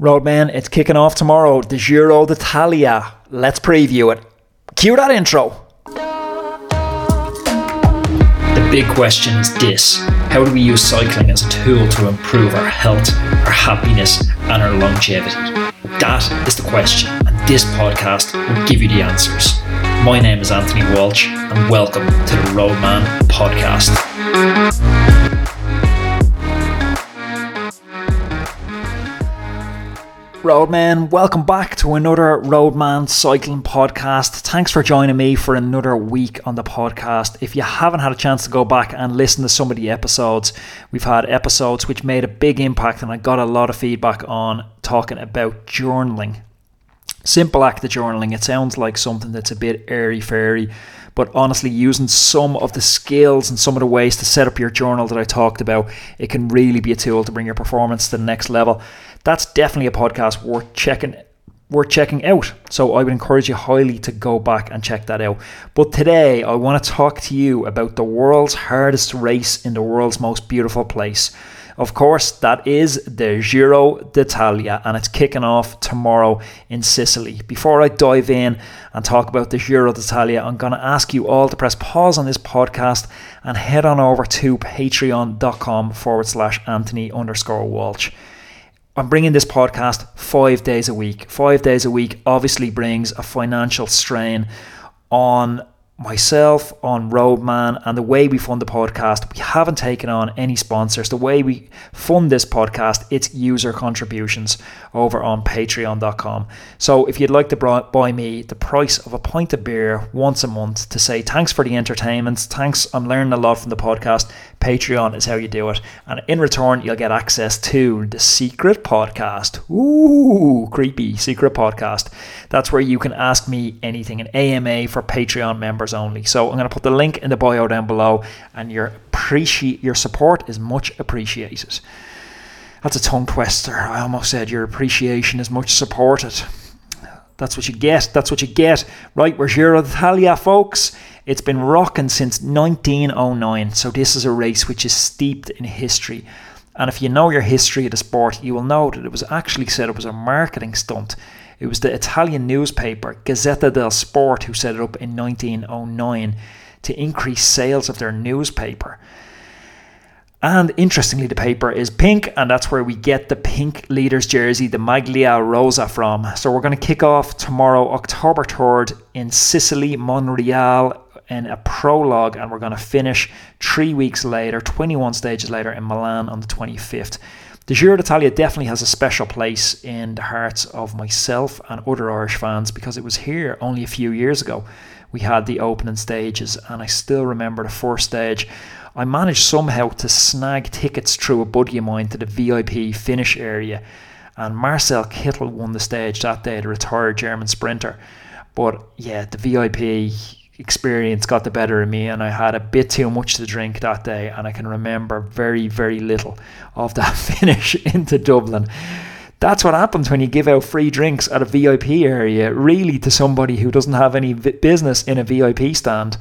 Roadman, it's kicking off tomorrow. The Giro d'Italia. Let's preview it. Cue that intro. The big question is this How do we use cycling as a tool to improve our health, our happiness, and our longevity? That is the question, and this podcast will give you the answers. My name is Anthony Walsh, and welcome to the Roadman Podcast. Roadman, welcome back to another Roadman Cycling Podcast. Thanks for joining me for another week on the podcast. If you haven't had a chance to go back and listen to some of the episodes, we've had episodes which made a big impact, and I got a lot of feedback on talking about journaling. Simple act of journaling, it sounds like something that's a bit airy fairy, but honestly, using some of the skills and some of the ways to set up your journal that I talked about, it can really be a tool to bring your performance to the next level that's definitely a podcast worth checking worth checking out. So I would encourage you highly to go back and check that out. But today I want to talk to you about the world's hardest race in the world's most beautiful place. Of course, that is the Giro d'Italia, and it's kicking off tomorrow in Sicily. Before I dive in and talk about the Giro d'Italia, I'm going to ask you all to press pause on this podcast and head on over to patreon.com forward slash Anthony underscore Walsh. I'm bringing this podcast five days a week. Five days a week obviously brings a financial strain on myself on Roadman and the way we fund the podcast, we haven't taken on any sponsors. The way we fund this podcast, it's user contributions over on patreon.com. So if you'd like to buy me the price of a pint of beer once a month to say thanks for the entertainment, thanks, I'm learning a lot from the podcast, Patreon is how you do it. And in return, you'll get access to the secret podcast. Ooh, creepy secret podcast. That's where you can ask me anything, an AMA for Patreon members members only. So I'm going to put the link in the bio down below, and your appreciate your support is much appreciated. That's a tongue twister. I almost said your appreciation is much supported. That's what you get. That's what you get. Right, we're Giro d'Italia, folks. It's been rocking since 1909. So this is a race which is steeped in history. And if you know your history of the sport, you will know that it was actually said it was a marketing stunt it was the Italian newspaper Gazzetta del Sport who set it up in 1909 to increase sales of their newspaper. And interestingly, the paper is pink, and that's where we get the pink leaders jersey, the Maglia Rosa, from. So we're going to kick off tomorrow, October 3rd, in Sicily, Monreale, in a prologue, and we're going to finish three weeks later, 21 stages later, in Milan on the 25th. The Giro d'Italia definitely has a special place in the hearts of myself and other Irish fans because it was here only a few years ago. We had the opening stages, and I still remember the first stage. I managed somehow to snag tickets through a buddy of mine to the VIP finish area, and Marcel Kittel won the stage that day, the retired German sprinter. But yeah, the VIP experience got the better of me and I had a bit too much to drink that day and I can remember very very little of that finish into Dublin that's what happens when you give out free drinks at a VIP area really to somebody who doesn't have any business in a VIP stand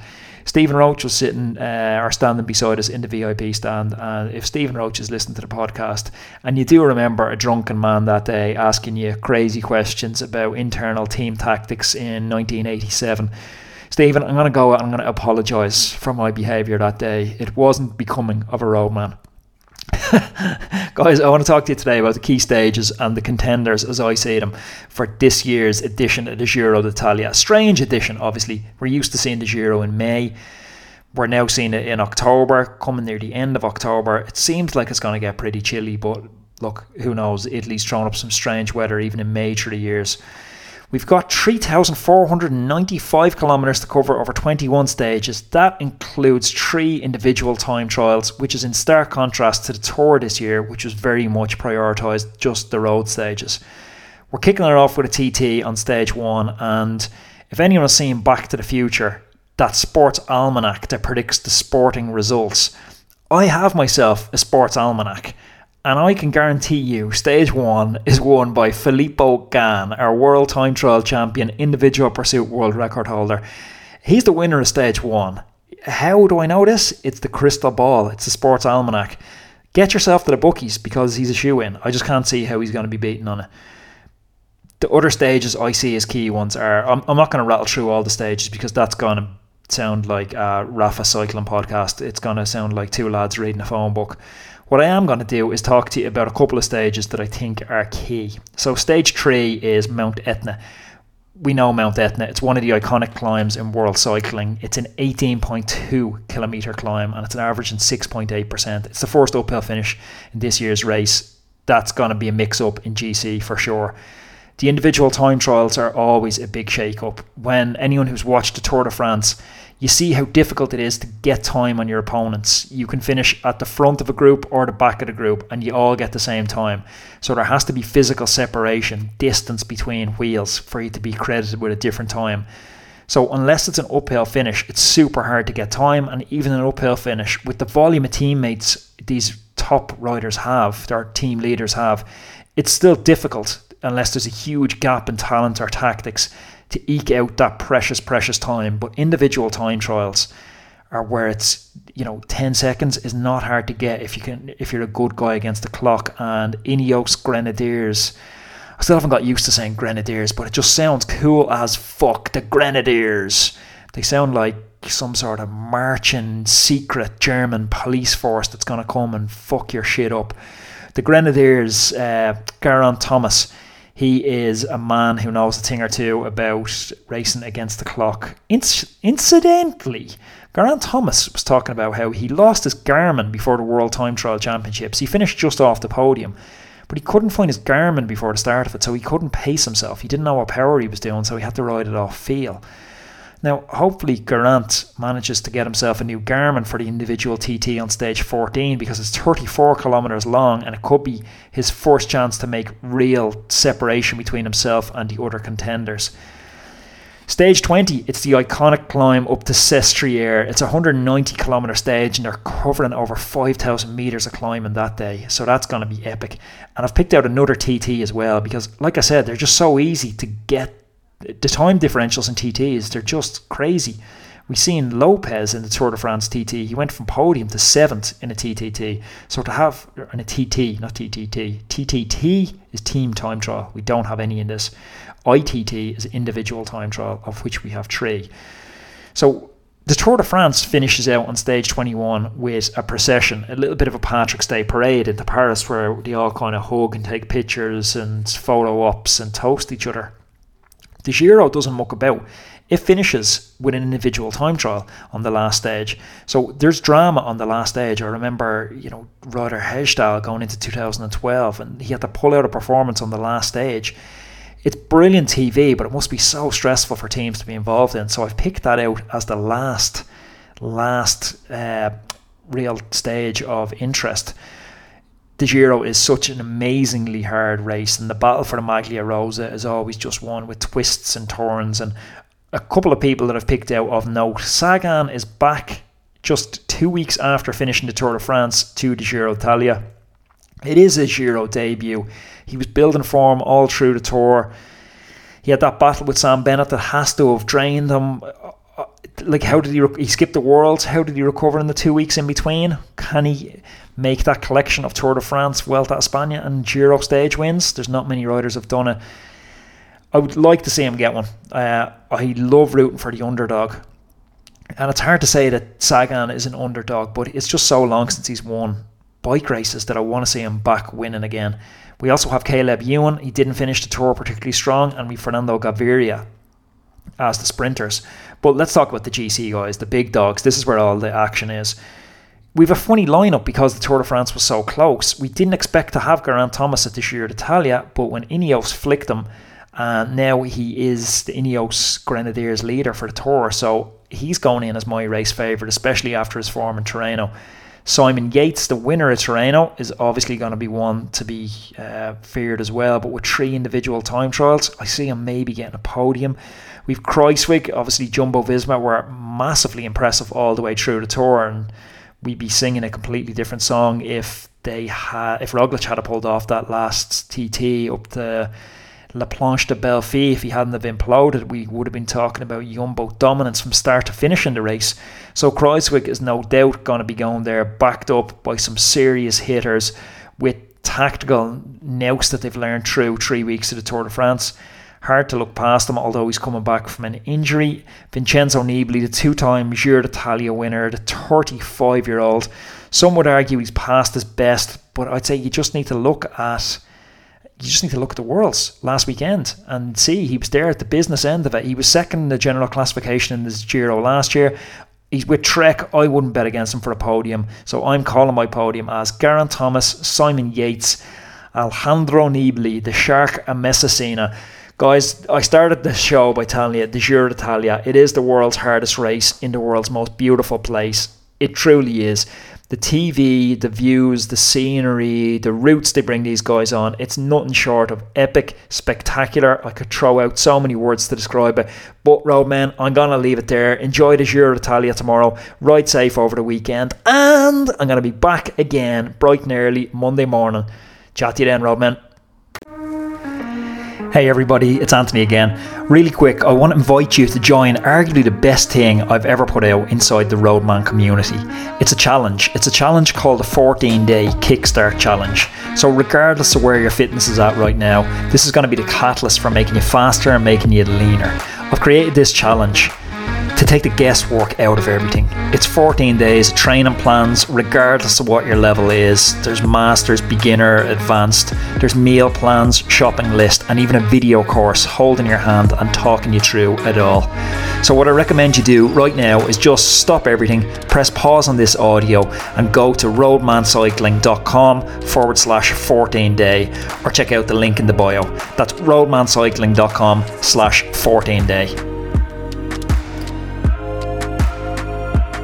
Stephen Roach was sitting uh, or standing beside us in the VIP stand. And if Stephen Roach is listening to the podcast, and you do remember a drunken man that day asking you crazy questions about internal team tactics in 1987, Stephen, I'm going to go and I'm going to apologise for my behaviour that day. It wasn't becoming of a roadman. Guys, I want to talk to you today about the key stages and the contenders as I see them for this year's edition of the Giro d'Italia. Strange edition, obviously. We're used to seeing the Giro in May. We're now seeing it in October, coming near the end of October. It seems like it's going to get pretty chilly, but look, who knows? Italy's thrown up some strange weather even in May through the years. We've got 3,495 kilometres to cover over 21 stages. That includes three individual time trials, which is in stark contrast to the Tour this year, which was very much prioritised just the road stages. We're kicking it off with a TT on stage one, and if anyone has seen Back to the Future, that sports almanac that predicts the sporting results, I have myself a sports almanac and I can guarantee you, stage one is won by Filippo Ganna, our world time trial champion, individual pursuit world record holder. He's the winner of stage one. How do I know this? It's the crystal ball, it's the sports almanac. get yourself to the bookies because he's a shoe in. I just can't see how he's going to be beaten on it. The other stages I see as key ones are I'm, I'm not going to rattle through all the stages because that's going to sound like a Rapha cycling podcast. It's going to sound like two lads reading a phone book. What I am going to do is talk to you about a couple of stages that I think are key. So, stage three is Mount Etna. We know Mount Etna, it's one of the iconic climbs in world cycling. It's an 18.2 kilometre climb and it's an average in 6.8%. It's the first uphill finish in this year's race. That's going to be a mix up in GC for sure. The individual time trials are always a big shake up. When anyone who's watched the Tour de France you see how difficult it is to get time on your opponents. You can finish at the front of a group or the back of the group, and you all get the same time. So there has to be physical separation, distance between wheels for you to be credited with a different time. So unless it's an uphill finish, it's super hard to get time, and even an uphill finish with the volume of teammates these top riders have, their team leaders have, it's still difficult unless there's a huge gap in talent or tactics to eke out that precious, precious time. But individual time trials are where it's you know 10 seconds is not hard to get if you can if you're a good guy against the clock and Ineos Grenadiers. I still haven't got used to saying Grenadiers but it just sounds cool as fuck. The Grenadiers. They sound like some sort of marching secret German police force that's going to come and fuck your shit up. The Grenadiers uh, Geraint Thomas he is a man who knows a thing or two about racing against the clock. Inc- incidentally, Geraint Thomas was talking about how he lost his Garmin before the World Time Trial Championships. He finished just off the podium, but he couldn't find his Garmin before the start of it, so he couldn't pace himself. He didn't know what power he was doing, so he had to ride it off feel. Now, hopefully, Geraint manages to get himself a new Garmin for the individual TT on stage 14 because it's 34 kilometres long and it could be his first chance to make real separation between himself and the other contenders. Stage 20, it's the iconic climb up to Sestriere. It's a 190 kilometre stage and they're covering over 5,000 metres of climbing that day. So that's going to be epic. And I've picked out another TT as well because, like I said, they're just so easy to get the time differentials in TTs, they're just crazy. We've seen Lopez in the Tour de France TT. He went from podium to seventh in a TTT. So to have in a TT, not TTT, TTT is team time trial. We don't have any in this. ITT is individual time trial, of which we have three. So the Tour de France finishes out on stage 21 with a procession, a little bit of a Patrick's Day parade into Paris where they all kind of hug and take pictures and photo ops and toast each other. The Giro doesn't muck about. It finishes with an individual time trial on the last stage. So there's drama on the last stage. I remember, you know, Ryder Hesjedal going into 2012 and he had to pull out a performance on the last stage. It's brilliant TV, but it must be so stressful for teams to be involved in. So I've picked that out as the last, last uh, real stage of interest the Giro is such an amazingly hard race, and the battle for the Maglia Rosa is always just one with twists and turns. And a couple of people that I've picked out of note Sagan is back just two weeks after finishing the Tour de France to the Giro d'Italia. It is a Giro debut. He was building form all through the tour. He had that battle with Sam Bennett that has to have drained him. Uh, uh, like, how did he? He skipped the Worlds. How did he recover in the two weeks in between? Can he? Make that collection of Tour de France, Vuelta a España, and Giro stage wins. There's not many riders have done it. I would like to see him get one. Uh, I love rooting for the underdog. And it's hard to say that Sagan is an underdog, but it's just so long since he's won bike races that I want to see him back winning again. We also have Caleb Ewan. He didn't finish the tour particularly strong, and we Fernando Gaviria as the sprinters. But let's talk about the GC guys, the big dogs. This is where all the action is we've a funny lineup because the Tour de France was so close. We didn't expect to have Geraint Thomas at the Giro d'Italia, but when Ineos flicked him, and now he is the Ineos Grenadiers leader for the Tour, so he's going in as my race favourite, especially after his form in Tirreno. Simon Yates, the winner of Tirreno, is obviously going to be one to be uh, feared as well. But with three individual time trials, I see him maybe getting a podium. We've Kruijswijk, obviously Jumbo Visma were massively impressive all the way through the tour, and we'd be singing a completely different song if they had if Roglic had pulled off that last TT up to La Planche des Belles Filles, if he hadn't have imploded, we would have been talking about Jumbo dominance from start to finish in the race. So Kruijswijk is no doubt going to be going there, backed up by some serious hitters with tactical nous that they've learned through three weeks of the Tour de France. Hard to look past him, although he's coming back from an injury. Vincenzo Nibali, the two time Giro d'Italia winner, the 35 year old. Some would argue he's past his best, but I'd say you just need to look at you just need to look at the Worlds last weekend and see he was there at the business end of it. He was second in the general classification in the Giro last year. He's with Trek. I wouldn't bet against him for a podium, so I'm calling my podium as Geraint Thomas, Simon Yates, Alejandro Nibali, the Shark, and Messina. Guys, I started the show by telling you the Giro d'Italia. It is the world's hardest race in the world's most beautiful place. It truly is the TV, the views, the scenery, the routes they bring these guys on, it's nothing short of epic, spectacular. I could throw out so many words to describe it. But, Roadman, I'm going to leave it there. Enjoy the Giro d'Italia tomorrow. Ride safe over the weekend. And I'm going to be back again bright and early Monday morning. Chat to you then, Roadman. Hey everybody, it's Anthony again. Really quick, I want to invite you to join arguably the best thing I've ever put out inside the Roadman community. It's a challenge. It's a challenge called the 14 Day Kickstart Challenge. So, regardless of where your fitness is at right now, this is going to be the catalyst for making you faster and making you leaner. I've created this challenge to take the guesswork out of everything. It's 14 days of training plans, regardless of what your level is. There's masters, beginner, advanced. There's meal plans, shopping list, and even a video course holding your hand and talking you through it all. So, what I recommend you do right now is just stop everything, press pause on this audio, and go to roadmancycling.com forward slash 14 day, or check out the link in the bio. That's roadmancycling.com slash 14 day.